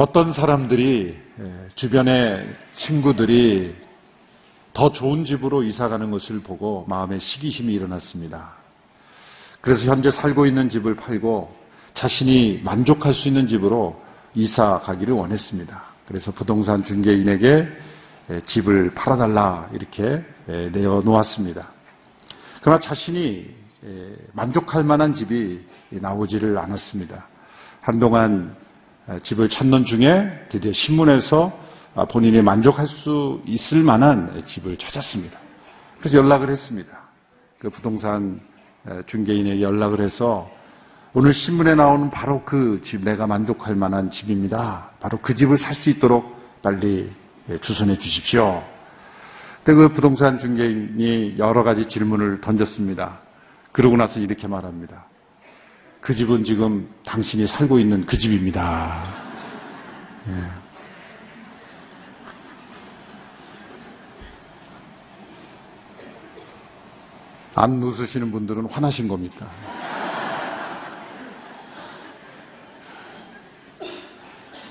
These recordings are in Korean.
어떤 사람들이 예, 주변의 친구들이 더 좋은 집으로 이사 가는 것을 보고 마음에 시기심이 일어났습니다. 그래서 현재 살고 있는 집을 팔고 자신이 만족할 수 있는 집으로 이사 가기를 원했습니다. 그래서 부동산 중개인에게 예, 집을 팔아달라 이렇게 예, 내어놓았습니다. 그러나 자신이 예, 만족할 만한 집이 나오지를 않았습니다. 한동안 어, 집을 찾는 중에 드디어 신문에서 아, 본인이 만족할 수 있을 만한 집을 찾았습니다. 그래서 연락을 했습니다. 그 부동산 어, 중개인에게 연락을 해서 오늘 신문에 나오는 바로 그 집, 내가 만족할 만한 집입니다. 바로 그 집을 살 수 있도록 빨리 예, 주선해 주십시오. 그때 그 부동산 중개인이 여러 가지 질문을 던졌습니다. 그러고 나서 이렇게 말합니다. 그 집은 지금 당신이 살고 있는 그 집입니다. 예. 안 웃으시는 분들은 화나신 겁니까?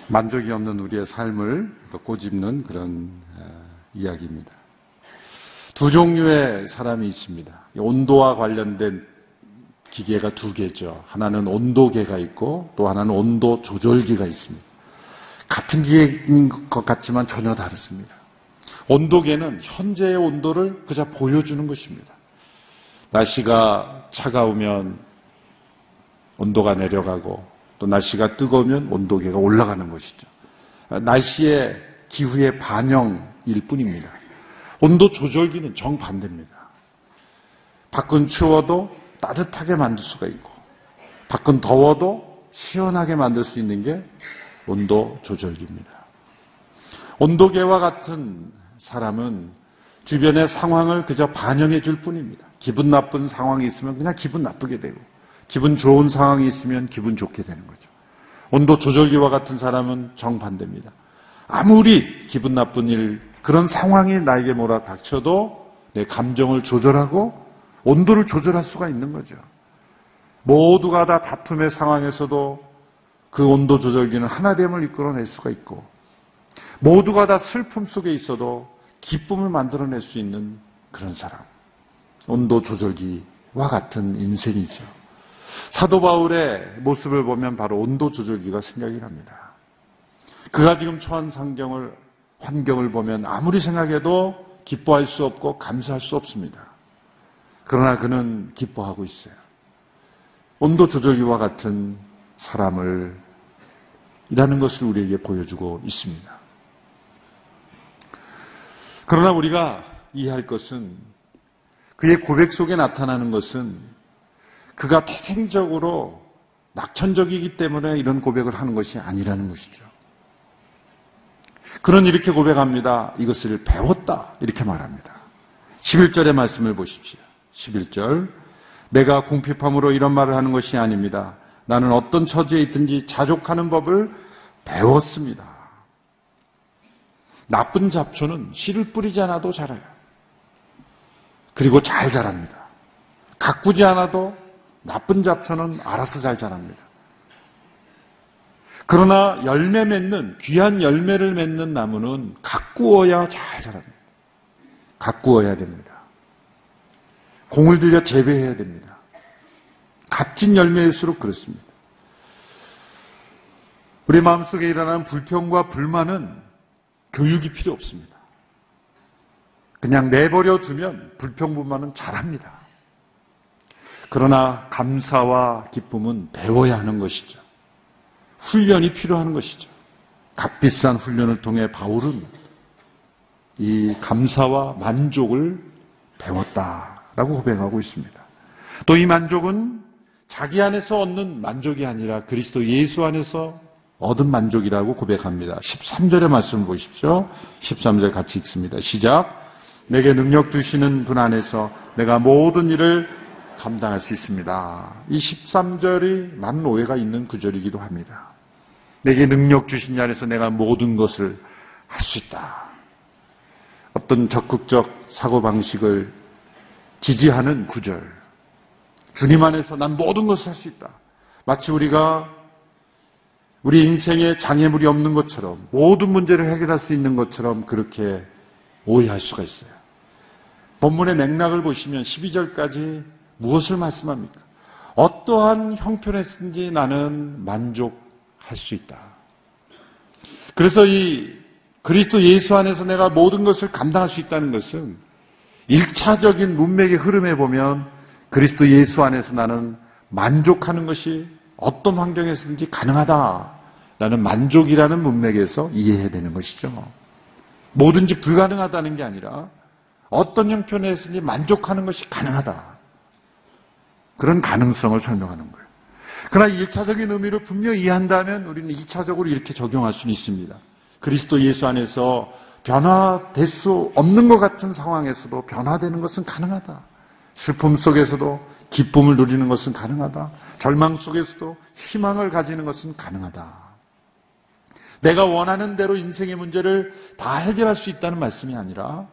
만족이 없는 우리의 삶을 또 꼬집는 그런 어, 이야기입니다. 두 종류의 사람이 있습니다. 온도와 관련된 기계가 두 개죠. 하나는 온도계가 있고 또 하나는 온도 조절기가 있습니다. 같은 기계인 것 같지만 전혀 다릅니다. 온도계는 현재의 온도를 그저 보여주는 것입니다. 날씨가 차가우면 온도가 내려가고 또 날씨가 뜨거우면 온도계가 올라가는 것이죠. 날씨의 기후의 반영일 뿐입니다. 온도 조절기는 정반대입니다. 밖은 추워도 따뜻하게 만들 수가 있고, 밖은 더워도 시원하게 만들 수 있는 게 온도 조절기입니다. 온도계와 같은 사람은 주변의 상황을 그저 반영해 줄 뿐입니다. 기분 나쁜 상황이 있으면 그냥 기분 나쁘게 되고, 기분 좋은 상황이 있으면 기분 좋게 되는 거죠. 온도 조절기와 같은 사람은 정반대입니다. 아무리 기분 나쁜 일, 그런 상황이 나에게 몰아 닥쳐도 내 감정을 조절하고 온도를 조절할 수가 있는 거죠. 모두가 다 다툼의 상황에서도 그 온도 조절기는 하나됨을 이끌어낼 수가 있고 모두가 다 슬픔 속에 있어도 기쁨을 만들어낼 수 있는 그런 사람. 온도 조절기와 같은 인생이죠. 사도 바울의 모습을 보면 바로 온도 조절기가 생각이 납니다. 그가 지금 처한 상경을, 환경을 보면 아무리 생각해도 기뻐할 수 없고 감사할 수 없습니다. 그러나 그는 기뻐하고 있어요. 온도 조절기와 같은 사람을 이라는 것을 우리에게 보여주고 있습니다. 그러나 우리가 이해할 것은 그의 고백 속에 나타나는 것은 그가 태생적으로 낙천적이기 때문에 이런 고백을 하는 것이 아니라는 것이죠. 그는 이렇게 고백합니다. 이것을 배웠다. 이렇게 말합니다. 11절의 말씀을 보십시오. 11절. 내가 궁핍함으로 이런 말을 하는 것이 아닙니다. 나는 어떤 처지에 있든지 자족하는 법을 배웠습니다. 나쁜 잡초는 씨를 뿌리지 않아도 자라요. 그리고 잘 자랍니다. 가꾸지 않아도 나쁜 잡초는 알아서 잘 자랍니다. 그러나 열매 맺는 귀한 열매를 맺는 나무는 가꾸어야 잘 자랍니다. 가꾸어야 됩니다. 공을 들여 재배해야 됩니다. 값진 열매일수록 그렇습니다. 우리 마음속에 일어나는 불평과 불만은 교육이 필요 없습니다. 그냥 내버려 두면 불평불만은 잘합니다. 그러나 감사와 기쁨은 배워야 하는 것이죠. 훈련이 필요한 것이죠. 값비싼 훈련을 통해 바울은 이 감사와 만족을 배웠다라고 고백하고 있습니다. 또 이 만족은 자기 안에서 얻는 만족이 아니라 그리스도 예수 안에서 얻은 만족이라고 고백합니다. 13절의 말씀을 보십시오. 13절 같이 읽습니다. 시작. 내게 능력 주시는 분 안에서 내가 모든 일을 감당할 수 있습니다. 이 13절이 많은 오해가 있는 구절이기도 합니다. 내게 능력 주신 자 안에서 내가 모든 것을 할 수 있다. 어떤 적극적 사고방식을 지지하는 구절. 주님 안에서 난 모든 것을 할 수 있다. 마치 우리가 우리 인생에 장애물이 없는 것처럼 모든 문제를 해결할 수 있는 것처럼 그렇게 오해할 수가 있어요. 본문의 맥락을 보시면 12절까지 무엇을 말씀합니까? 어떠한 형편에서든지 나는 만족할 수 있다. 그래서 이 그리스도 예수 안에서 내가 모든 것을 감당할 수 있다는 것은 1차적인 문맥의 흐름에 보면 그리스도 예수 안에서 나는 만족하는 것이 어떤 환경에서든지 가능하다라는 만족이라는 문맥에서 이해해야 되는 것이죠. 뭐든지 불가능하다는 게 아니라 어떤 형편에서든지 만족하는 것이 가능하다. 그런 가능성을 설명하는 거예요. 그러나 1차적인 의미를 분명히 이해한다면 우리는 2차적으로 이렇게 적용할 수는 있습니다. 그리스도 예수 안에서 변화될 수 없는 것 같은 상황에서도 변화되는 것은 가능하다. 슬픔 속에서도 기쁨을 누리는 것은 가능하다. 절망 속에서도 희망을 가지는 것은 가능하다. 내가 원하는 대로 인생의 문제를 다 해결할 수 있다는 말씀이 아니라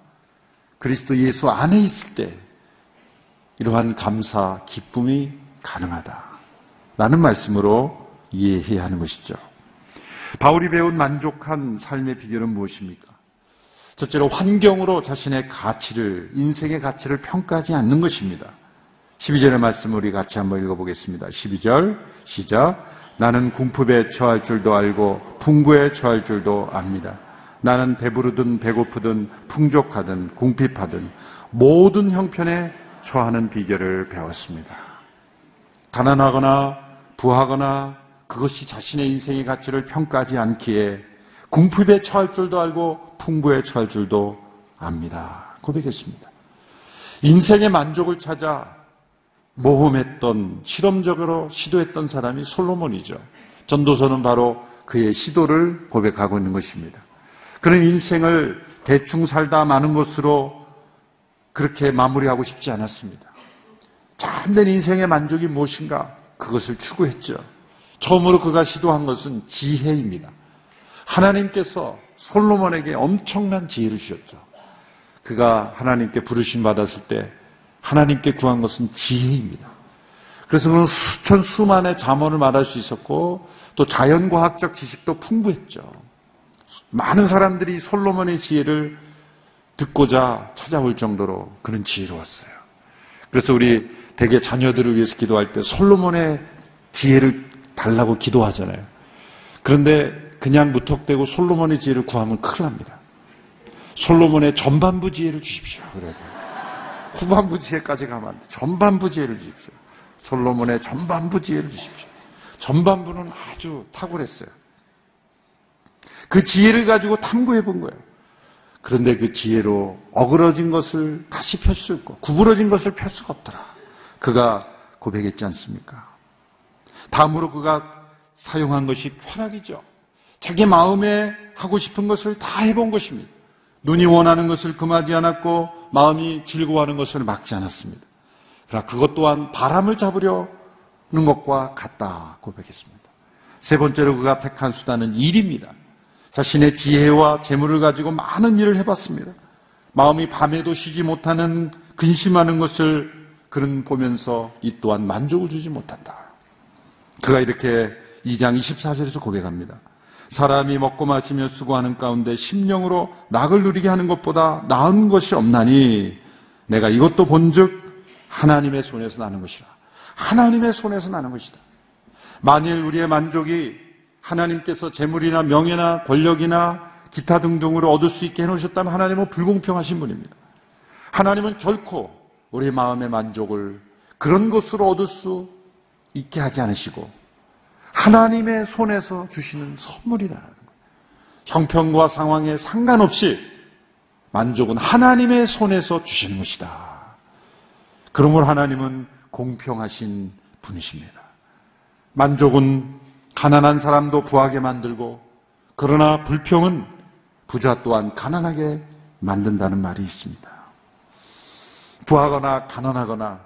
그리스도 예수 안에 있을 때 이러한 감사, 기쁨이 가능하다. 라는 말씀으로 이해해야 하는 것이죠. 바울이 배운 만족한 삶의 비결은 무엇입니까? 첫째로 환경으로 자신의 가치를, 인생의 가치를 평가하지 않는 것입니다. 12절의 말씀을 우리 같이 한번 읽어보겠습니다. 12절, 시작. 나는 궁핍에 처할 줄도 알고 풍부에 처할 줄도 압니다. 나는 배부르든 배고프든 풍족하든 궁핍하든 모든 형편에 처하는 비결을 배웠습니다. 가난하거나 부하거나 그것이 자신의 인생의 가치를 평가하지 않기에 궁핍에 처할 줄도 알고 풍부에 처할 줄도 압니다. 고백했습니다. 인생의 만족을 찾아 모험했던 실험적으로 시도했던 사람이 솔로몬이죠. 전도서는 바로 그의 시도를 고백하고 있는 것입니다. 그런 인생을 대충 살다 마는 것으로 그렇게 마무리하고 싶지 않았습니다. 참된 인생의 만족이 무엇인가? 그것을 추구했죠. 처음으로 그가 시도한 것은 지혜입니다. 하나님께서 솔로몬에게 엄청난 지혜를 주셨죠. 그가 하나님께 부르심 받았을 때 하나님께 구한 것은 지혜입니다. 그래서 그는 수천 수만의 잠언을 말할 수 있었고 또 자연과학적 지식도 풍부했죠. 많은 사람들이 솔로몬의 지혜를 듣고자 찾아올 정도로 그는 지혜로웠어요. 그래서 우리 대개 자녀들을 위해서 기도할 때 솔로몬의 지혜를 달라고 기도하잖아요. 그런데 그냥 무턱대고 솔로몬의 지혜를 구하면 큰일 납니다. 솔로몬의 전반부 지혜를 주십시오. 그래도 후반부 지혜까지 가면 안 돼. 전반부 지혜를 주십시오. 솔로몬의 전반부 지혜를 주십시오. 전반부는 아주 탁월했어요. 그 지혜를 가지고 탐구해 본 거예요. 그런데 그 지혜로 어그러진 것을 다시 펼수 있고 구부러진 것을 펼 수가 없더라. 그가 고백했지 않습니까? 다음으로 그가 사용한 것이 쾌락이죠. 자기 마음에 하고 싶은 것을 다 해본 것입니다. 눈이 원하는 것을 금하지 않았고 마음이 즐거워하는 것을 막지 않았습니다. 그러나 그것 또한 바람을 잡으려는 것과 같다 고백했습니다. 세 번째로 그가 택한 수단은 일입니다. 자신의 지혜와 재물을 가지고 많은 일을 해봤습니다. 마음이 밤에도 쉬지 못하는 근심하는 것을 그는 보면서 이 또한 만족을 주지 못한다. 그가 이렇게 2장 24절에서 고백합니다. 사람이 먹고 마시며 수고하는 가운데 심령으로 낙을 누리게 하는 것보다 나은 것이 없나니 내가 이것도 본즉 하나님의 손에서 나는 것이라. 하나님의 손에서 나는 것이다. 만일 우리의 만족이 하나님께서 재물이나 명예나 권력이나 기타 등등으로 얻을 수 있게 해놓으셨다면 하나님은 불공평하신 분입니다. 하나님은 결코 우리 마음의 만족을 그런 것으로 얻을 수 있게 하지 않으시고 하나님의 손에서 주시는 선물이라는 거예요. 형편과 상황에 상관없이 만족은 하나님의 손에서 주시는 것이다. 그러므로 하나님은 공평하신 분이십니다. 만족은 가난한 사람도 부하게 만들고 그러나 불평은 부자 또한 가난하게 만든다는 말이 있습니다. 부하거나 가난하거나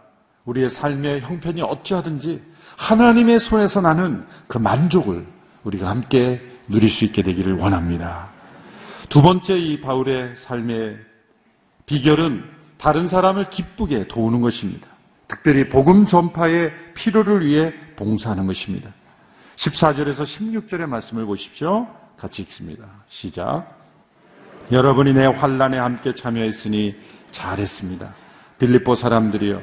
우리의 삶의 형편이 어찌하든지 하나님의 손에서 나는 그 만족을 우리가 함께 누릴 수 있게 되기를 원합니다. 두 번째 이 바울의 삶의 비결은 다른 사람을 기쁘게 도우는 것입니다. 특별히 복음 전파의 필요를 위해 봉사하는 것입니다. 14절에서 16절의 말씀을 보십시오. 같이 읽습니다. 시작. 여러분이 내 환란에 함께 참여했으니 잘했습니다. 빌립보 사람들이여,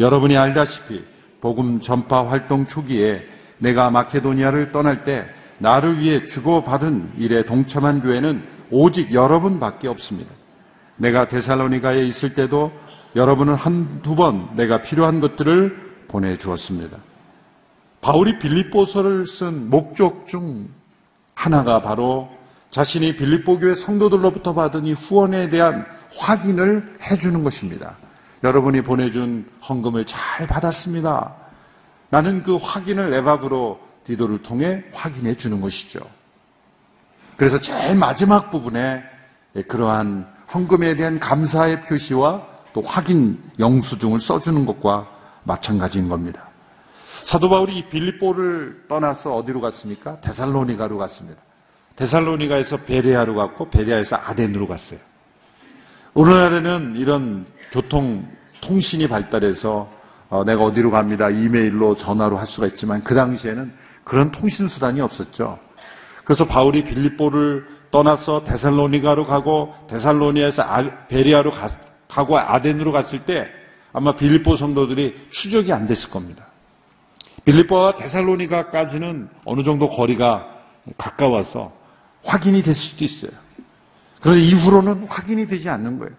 여러분이 알다시피 복음 전파 활동 초기에 내가 마케도니아를 떠날 때 나를 위해 주고받은 일에 동참한 교회는 오직 여러분밖에 없습니다. 내가 데살로니가에 있을 때도 여러분은 한두 번 내가 필요한 것들을 보내주었습니다. 바울이 빌립보서를 쓴 목적 중 하나가 바로 자신이 빌립보 교회 성도들로부터 받은 이 후원에 대한 확인을 해주는 것입니다. 여러분이 보내준 헌금을 잘 받았습니다. 나는 그 확인을 에바브로 디도를 통해 확인해 주는 것이죠. 그래서 제일 마지막 부분에 그러한 헌금에 대한 감사의 표시와 또 확인 영수증을 써주는 것과 마찬가지인 겁니다. 사도 바울이 이 빌립보를 떠나서 어디로 갔습니까? 데살로니가로 갔습니다. 데살로니가에서 베레아로 갔고 베레아에서 아덴으로 갔어요. 오늘날에는 이런 교통 통신이 발달해서 어, 내가 어디로 갑니다. 이메일로 전화로 할 수가 있지만 그 당시에는 그런 통신 수단이 없었죠. 그래서 바울이 빌립보를 떠나서 데살로니가로 가고 데살로니아에서 아- 베리아로 가, 가고 아덴으로 갔을 때 아마 빌립보 성도들이 추적이 안 됐을 겁니다. 빌립보와 데살로니가까지는 어느 정도 거리가 가까워서 확인이 됐을 수도 있어요. 그런데 이후로는 확인이 되지 않는 거예요.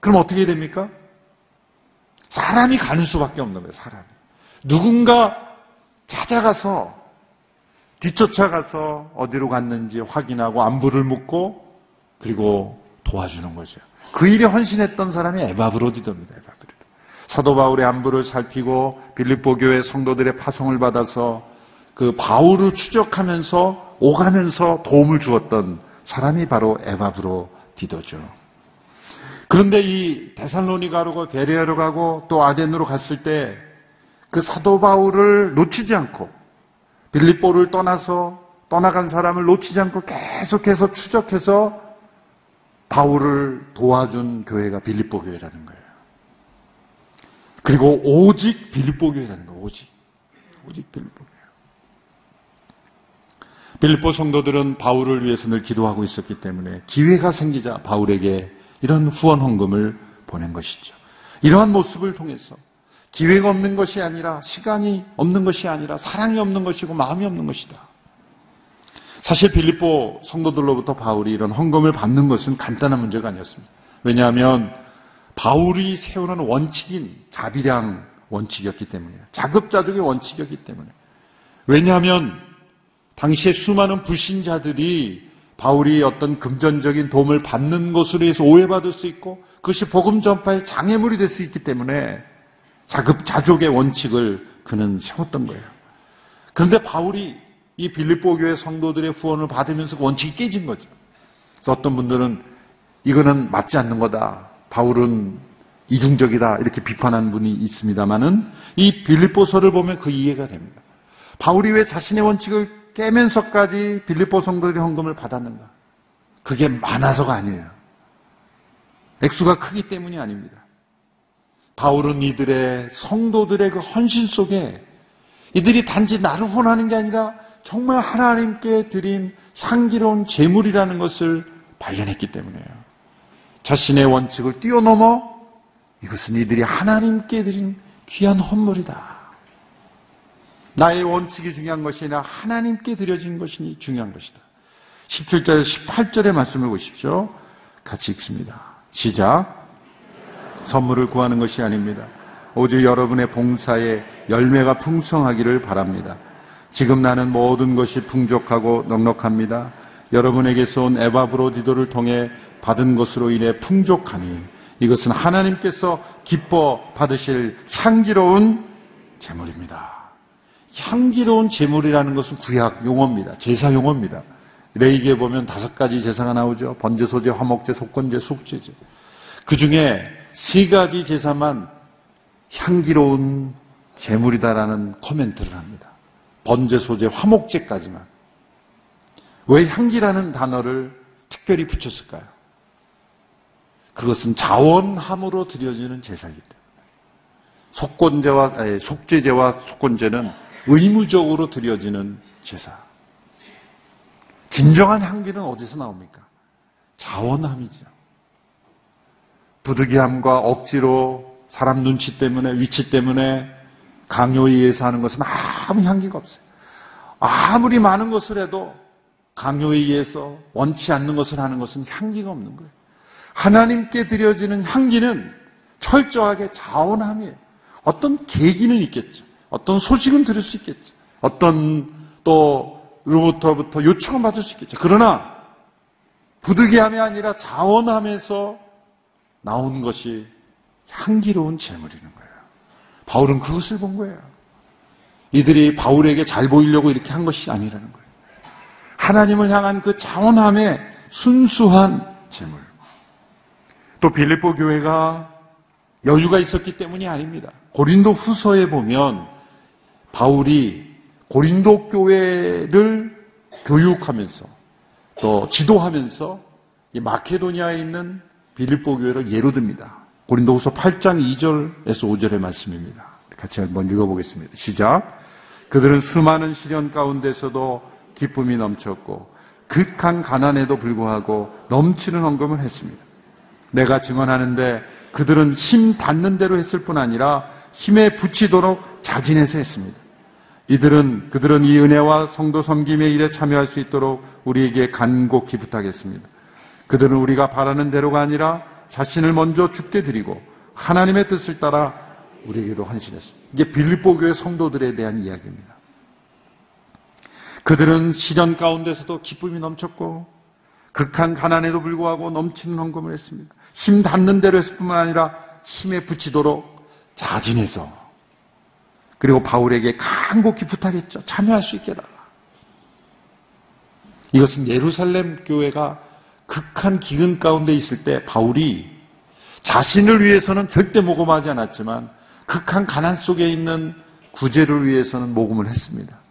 그럼 어떻게 됩니까? 사람이 가는 수밖에 없는 거예요, 사람이. 누군가 찾아가서 뒤쫓아가서 어디로 갔는지 확인하고 안부를 묻고 그리고 도와주는 거죠. 그 일에 헌신했던 사람이 에바브로디도입니다. 에바브로디. 사도 바울의 안부를 살피고 빌립보 교회 성도들의 파송을 받아서 그 바울을 추적하면서 오가면서 도움을 주었던 사람이 바로 에바브로 디도죠. 그런데 이 데살로니가로 가고 베레아로 가고 또 아덴으로 갔을 때 그 사도 바울을 놓치지 않고 빌립보를 떠나서 떠나간 사람을 놓치지 않고 계속해서 추적해서 바울을 도와준 교회가 빌립보 교회라는 거예요. 그리고 오직 빌립보 교회라는 거예요. 오직. 오직 빌립보 교회. 빌립보 성도들은 바울을 위해서 늘 기도하고 있었기 때문에 기회가 생기자 바울에게 이런 후원 헌금을 보낸 것이죠. 이러한 모습을 통해서 기회가 없는 것이 아니라 시간이 없는 것이 아니라 사랑이 없는 것이고 마음이 없는 것이다. 사실 빌립보 성도들로부터 바울이 이런 헌금을 받는 것은 간단한 문제가 아니었습니다. 왜냐하면 바울이 세우는 원칙인 자비량 원칙이었기 때문이에요. 자급자족의 원칙이었기 때문에. 왜냐하면 당시에 수많은 불신자들이 바울이 어떤 금전적인 도움을 받는 것으로 해서 오해받을 수 있고 그것이 복음 전파의 장애물이 될 수 있기 때문에 자급자족의 원칙을 그는 세웠던 거예요. 그런데 바울이 이 빌립보 교회 성도들의 후원을 받으면서 그 원칙이 깨진 거죠. 그래서 어떤 분들은 이거는 맞지 않는 거다. 바울은 이중적이다. 이렇게 비판하는 분이 있습니다만은 이 빌립보서를 보면 그 이해가 됩니다. 바울이 왜 자신의 원칙을 깨면서까지 빌립보 성도들의 헌금을 받았는가? 그게 많아서가 아니에요. 액수가 크기 때문이 아닙니다. 바울은 이들의 성도들의 그 헌신 속에 이들이 단지 나를 후원하는 게 아니라 정말 하나님께 드린 향기로운 제물이라는 것을 발견했기 때문이에요. 자신의 원칙을 뛰어넘어 이것은 이들이 하나님께 드린 귀한 헌물이다. 나의 원칙이 중요한 것이 아니라 하나님께 드려진 것이 중요한 것이다. 17절에서 18절의 말씀을 보십시오. 같이 읽습니다. 시작. 선물을 구하는 것이 아닙니다. 오직 여러분의 봉사에 열매가 풍성하기를 바랍니다. 지금 나는 모든 것이 풍족하고 넉넉합니다. 여러분에게서 온 에바브로디도를 통해 받은 것으로 인해 풍족하니 이것은 하나님께서 기뻐 받으실 향기로운 제물입니다. 향기로운 제물이라는 것은 구약 용어입니다. 제사 용어입니다. 레이기에 보면 다섯 가지 제사가 나오죠. 번제, 소제, 화목제, 속건제, 속죄제. 그 중에 세 가지 제사만 향기로운 제물이다라는 코멘트를 합니다. 번제, 소제, 화목제까지만. 왜 향기라는 단어를 특별히 붙였을까요? 그것은 자원함으로 드려지는 제사이기 때문에 속건제와 아니, 속죄제와 속건제는 의무적으로 드려지는 제사. 진정한 향기는 어디서 나옵니까? 자원함이죠. 부득이함과 억지로 사람 눈치 때문에 위치 때문에 강요에 의해서 하는 것은 아무 향기가 없어요. 아무리 많은 것을 해도 강요에 의해서 원치 않는 것을 하는 것은 향기가 없는 거예요. 하나님께 드려지는 향기는 철저하게 자원함이에요. 어떤 계기는 있겠죠. 어떤 소식은 들을 수 있겠죠. 어떤 또 로부터부터 요청을 받을 수 있겠죠. 그러나 부득이함이 아니라 자원함에서 나온 것이 향기로운 재물이는 거예요. 바울은 그것을 본 거예요. 이들이 바울에게 잘 보이려고 이렇게 한 것이 아니라는 거예요. 하나님을 향한 그 자원함의 순수한 재물. 또 빌립보 교회가 여유가 있었기 때문이 아닙니다. 고린도 후서에 보면 바울이 고린도 교회를 교육하면서 또 지도하면서 이 마케도니아에 있는 빌립보 교회를 예로 듭니다. 고린도 후서 8장 2절에서 5절의 말씀입니다. 같이 한번 읽어보겠습니다. 시작. 그들은 수많은 시련 가운데서도 기쁨이 넘쳤고 극한 가난에도 불구하고 넘치는 헌금을 했습니다. 내가 증언하는데 그들은 힘 닿는 대로 했을 뿐 아니라 힘에 붙이도록 자진해서 했습니다. 이들은 그들은 이 은혜와 성도 섬김의 일에 참여할 수 있도록 우리에게 간곡히 부탁했습니다. 그들은 우리가 바라는 대로가 아니라 자신을 먼저 죽게 드리고 하나님의 뜻을 따라 우리에게도 헌신했습니다. 이게 빌립보 교회 성도들에 대한 이야기입니다. 그들은 시련 가운데서도 기쁨이 넘쳤고 극한 가난에도 불구하고 넘치는 헌금을 했습니다. 힘 닿는 대로 했을 뿐만 아니라 힘에 붙이도록 자진해서 그리고 바울에게 간곡히 부탁했죠. 참여할 수 있게 해달라. 이것은 예루살렘 교회가 극한 기근 가운데 있을 때 바울이 자신을 위해서는 절대 모금하지 않았지만 극한 가난 속에 있는 구제를 위해서는 모금을 했습니다.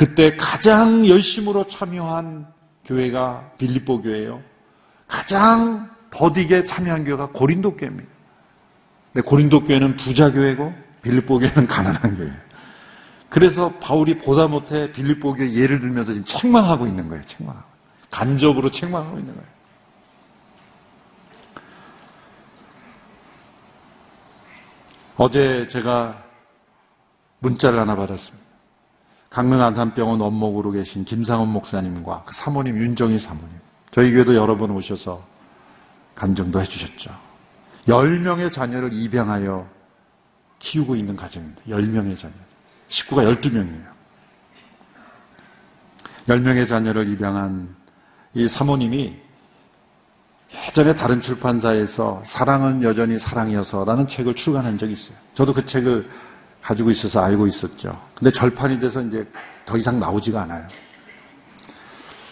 그때 가장 열심으로 참여한 교회가 빌립보 교회예요. 가장 더디게 참여한 교회가 고린도 교회입니다. 근데 고린도 교회는 부자 교회고 빌립보 교회는 가난한 교회예요. 그래서 바울이 보다 못해 빌립보 교회 예를 들면서 지금 책망하고 있는 거예요. 책망하고. 간접으로 책망하고 있는 거예요. 어제 제가 문자를 하나 받았습니다. 강릉 안산병원 원목으로 계신 김상원 목사님과 그 사모님 윤정희 사모님. 저희 교회도 여러 번 오셔서 간증도 해주셨죠. 10명의 자녀를 입양하여 키우고 있는 가정입니다. 10명의 자녀. 식구가 12명이에요. 10명의 자녀를 입양한 이 사모님이 예전에 다른 출판사에서 사랑은 여전히 사랑이어서라는 책을 출간한 적이 있어요. 저도 그 책을 가지고 있어서 알고 있었죠. 근데 절판이 돼서 이제 더 이상 나오지가 않아요.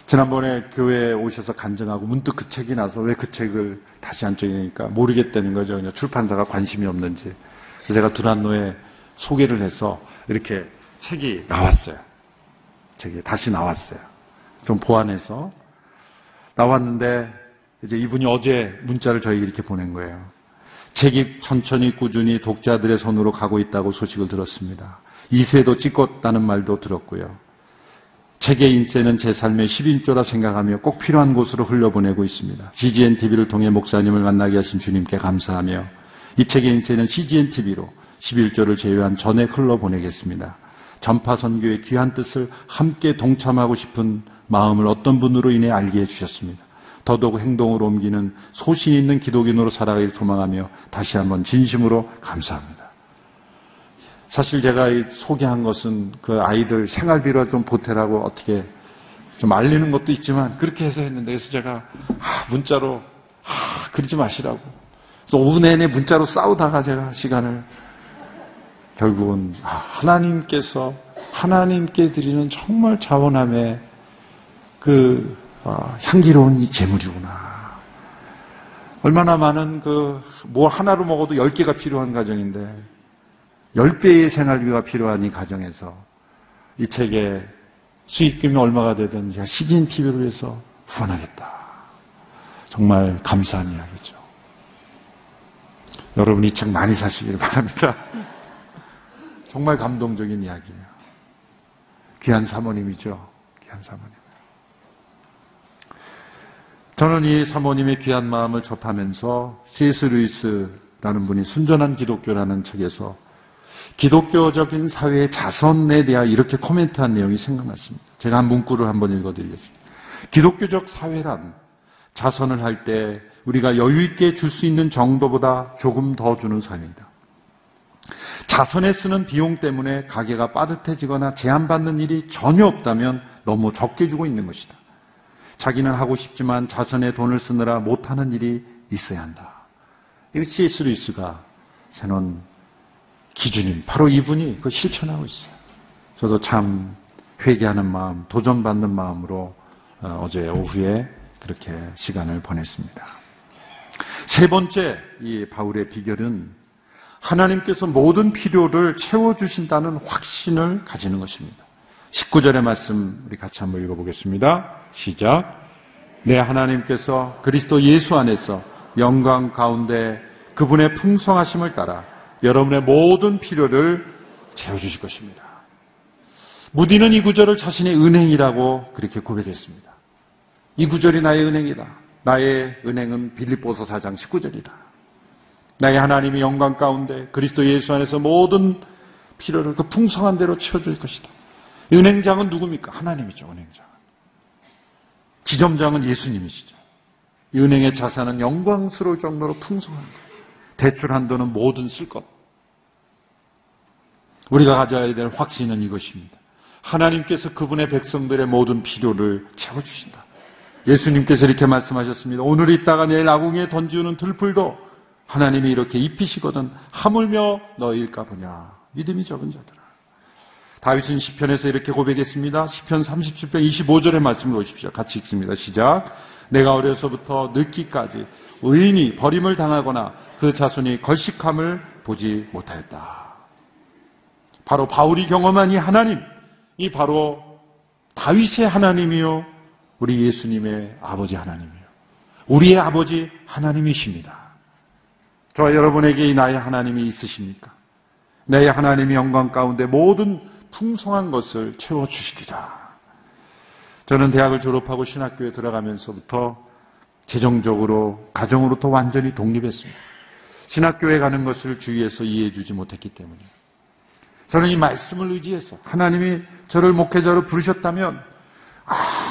지난번에 교회에 오셔서 간증하고 문득 그 책이 나서 왜 그 책을 다시 안 적으니까 모르겠다는 거죠. 그냥 출판사가 관심이 없는지. 그래서 제가 두란노에 소개를 해서 이렇게 책이 나왔어요. 책이 다시 나왔어요. 좀 보완해서. 나왔는데 이제 이분이 어제 문자를 저에게 이렇게 보낸 거예요. 책이 천천히 꾸준히 독자들의 손으로 가고 있다고 소식을 들었습니다. 이세도 찍었다는 말도 들었고요. 책의 인쇄는 제 삶의 10인조라 생각하며 꼭 필요한 곳으로 흘려보내고 있습니다. CGN TV를 통해 목사님을 만나게 하신 주님께 감사하며 이 책의 인쇄는 CGN TV로 11조를 제외한 전액 흘러보내겠습니다. 전파 선교의 귀한 뜻을 함께 동참하고 싶은 마음을 어떤 분으로 인해 알게 해주셨습니다. 더더욱 행동으로 옮기는 소신 있는 기독인으로 살아가길 소망하며 다시 한번 진심으로 감사합니다. 사실 제가 소개한 것은 그 아이들 생활비로 좀 보태라고 어떻게 좀 알리는 것도 있지만 그렇게 해서 했는데 그래서 제가 아, 문자로 아, 그러지 마시라고. 그래서 오후 내내 문자로 싸우다가 제가 시간을 결국은 아, 하나님께서 하나님께 드리는 정말 자원함의 그 어, 향기로운 이 재물이구나. 얼마나 많은 그 뭐 하나로 먹어도 열 개가 필요한 가정인데 열 배의 생활비가 필요한 이 가정에서 이 책의 수익금이 얼마가 되든 제가 CGN TV로 해서 후원하겠다. 정말 감사한 이야기죠. 여러분 이 책 많이 사시길 바랍니다. 정말 감동적인 이야기예요. 귀한 사모님이죠. 귀한 사모님. 저는 이 사모님의 귀한 마음을 접하면서 C.S. 루이스라는 분이 순전한 기독교라는 책에서 기독교적인 사회의 자선에 대하여 이렇게 코멘트한 내용이 생각났습니다. 제가 한 문구를 한번 읽어드리겠습니다. 기독교적 사회란 자선을 할 때 우리가 여유 있게 줄 수 있는 정도보다 조금 더 주는 사회이다. 자선에 쓰는 비용 때문에 가게가 빠듯해지거나 제한받는 일이 전혀 없다면 너무 적게 주고 있는 것이다. 자기는 하고 싶지만 자선에 돈을 쓰느라 못하는 일이 있어야 한다. 이거 C.S. 루이스가 세놓은 기준인 바로 이분이 그 실천하고 있어요. 저도 참 회개하는 마음, 도전받는 마음으로 어, 어제 오후에 그렇게 시간을 보냈습니다. 세 번째 이 바울의 비결은 하나님께서 모든 필요를 채워주신다는 확신을 가지는 것입니다. 19절의 말씀 우리 같이 한번 읽어보겠습니다. 시작. 내 하나님께서 그리스도 예수 안에서 영광 가운데 그분의 풍성하심을 따라 여러분의 모든 필요를 채워주실 것입니다. 무디는 이 구절을 자신의 은행이라고 그렇게 고백했습니다. 이 구절이 나의 은행이다. 나의 은행은 빌립보서 4장 19절이다. 나의 하나님이 영광 가운데 그리스도 예수 안에서 모든 필요를 그 풍성한 대로 채워줄 것이다. 은행장은 누굽니까? 하나님이죠, 은행장. 지점장은 예수님이시죠. 이 은행의 자산은 영광스러울 정도로 풍성한 것. 대출 한도는 모든 쓸 것. 우리가 가져야 될 확신은 이것입니다. 하나님께서 그분의 백성들의 모든 필요를 채워주신다. 예수님께서 이렇게 말씀하셨습니다. 오늘 있다가 내일 아궁이에 던지우는 들풀도 하나님이 이렇게 입히시거든 하물며 너일까 보냐. 믿음이 적은 자들아. 다윗은 시편에서 이렇게 고백했습니다. 시편 37편 25절의 말씀을 보십시오. 같이 읽습니다. 시작. 내가 어려서부터 늙기까지 의인이 버림을 당하거나 그 자손이 걸식함을 보지 못하였다. 바로 바울이 경험한 이 하나님, 이 바로 다윗의 하나님이요, 우리 예수님의 아버지 하나님이요, 우리의 아버지 하나님이십니다. 저 여러분에게 이 나의 하나님이 있으십니까? 내 하나님의 영광 가운데 모든 풍성한 것을 채워주시리라. 저는 대학을 졸업하고 신학교에 들어가면서부터 재정적으로, 가정으로부터 완전히 독립했습니다. 신학교에 가는 것을 주위에서 이해해 주지 못했기 때문에. 저는 이 말씀을 의지해서 하나님이 저를 목회자로 부르셨다면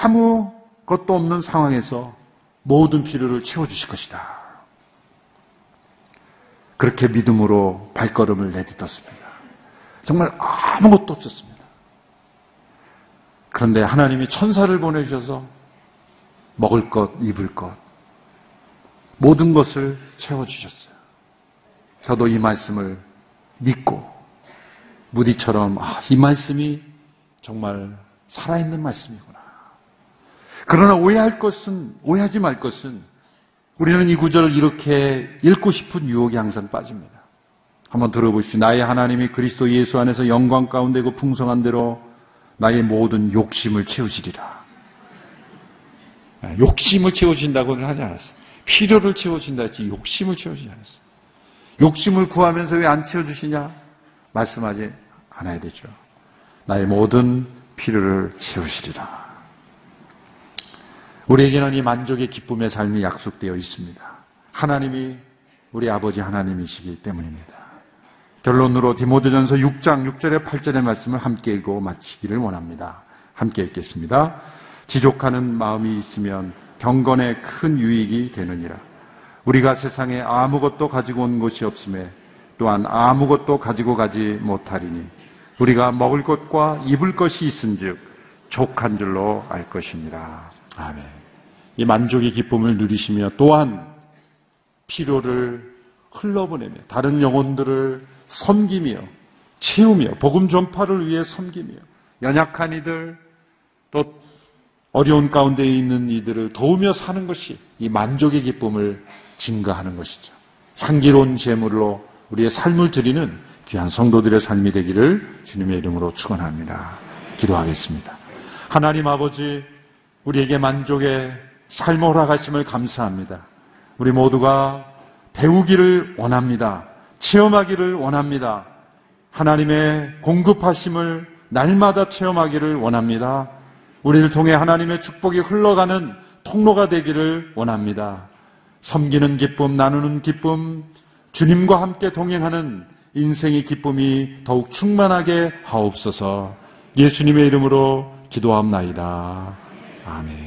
아무 것도 없는 상황에서 모든 필요를 채워주실 것이다. 그렇게 믿음으로 발걸음을 내딛었습니다. 정말 아무것도 없었습니다. 그런데 하나님이 천사를 보내주셔서 먹을 것, 입을 것, 모든 것을 채워주셨어요. 저도 이 말씀을 믿고, 무디처럼, 아, 이 말씀이 정말 살아있는 말씀이구나. 그러나 오해할 것은, 오해하지 말 것은, 우리는 이 구절을 이렇게 읽고 싶은 유혹이 항상 빠집니다. 한번 들어보십시오. 나의 하나님이 그리스도 예수 안에서 영광 가운데 그 풍성한 대로 나의 모든 욕심을 채우시리라. 아, 욕심을 채워주신다고는 하지 않았어요. 필요를 채워준다 했지 욕심을 채워주지 않았어요. 욕심을 구하면서 왜 안 채워주시냐? 말씀하지 않아야 되죠. 나의 모든 필요를 채우시리라. 우리에게는 이 만족의 기쁨의 삶이 약속되어 있습니다. 하나님이 우리 아버지 하나님이시기 때문입니다. 결론으로 디모데전서 6장 6절에 8절의 말씀을 함께 읽고 마치기를 원합니다. 함께 읽겠습니다. 지족하는 마음이 있으면 경건에 큰 유익이 되느니라. 우리가 세상에 아무것도 가지고 온 것이 없음에 또한 아무것도 가지고 가지 못하리니 우리가 먹을 것과 입을 것이 있은즉 족한 줄로 알 것입니다. 아멘. 이 만족의 기쁨을 누리시며 또한 필요를 흘러보내며 다른 영혼들을 섬기며 채우며 복음 전파를 위해 섬기며 연약한 이들 또 어려운 가운데 있는 이들을 도우며 사는 것이 이 만족의 기쁨을 증가하는 것이죠. 향기로운 제물로 우리의 삶을 드리는 귀한 성도들의 삶이 되기를 주님의 이름으로 축원합니다. 기도하겠습니다. 하나님 아버지 우리에게 만족의 삶을 허락하심을 감사합니다. 우리 모두가 배우기를 원합니다. 체험하기를 원합니다. 하나님의 공급하심을 날마다 체험하기를 원합니다. 우리를 통해 하나님의 축복이 흘러가는 통로가 되기를 원합니다. 섬기는 기쁨, 나누는 기쁨, 주님과 함께 동행하는 인생의 기쁨이 더욱 충만하게 하옵소서 예수님의 이름으로 기도합나이다. 아멘.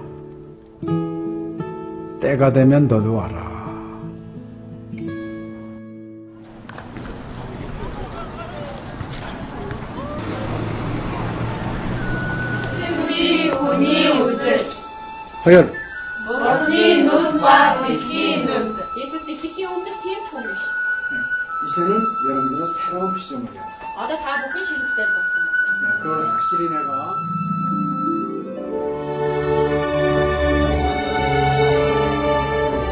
때가 되면 너도 와라. 승비 이제는 여러분들은 새로운 시점이야. 아다 다 먹기 때 봤어. 네, 그걸 확실히 내가.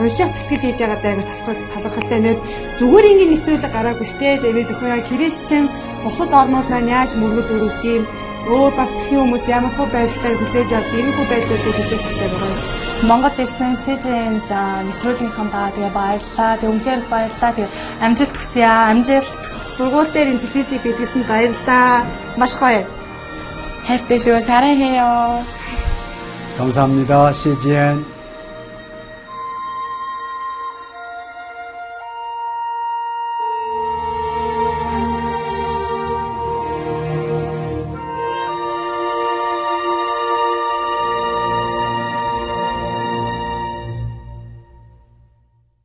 уншаад тэтгэл хийж байгаа даа гэж талархалтай нээд зүгээр ингээд нэвтрүүлэг гараагүй штэ. Тэгээд өхөө Кристиан бусад орнууд маань яаж мөргөл өрөвт юм өөр бас тхэн хүмүүс ямар хөө байдлаар хүлээж авд ийм хөө байдлуудыг хүлээж авдаг байгаас Монгол ирсэн СЖН-д нэвтрүүлгийнхаа даа тэгээ баярлаа. Тэг үнхээр баярлаа. Тэг амжилт хүсье аа. Амжилт. Сургууль дээр энэ телевизийг бидлсэн баярлаа. Маш гоё. хайртай шүү. Сарай хэё. 감사합니다. 시 g n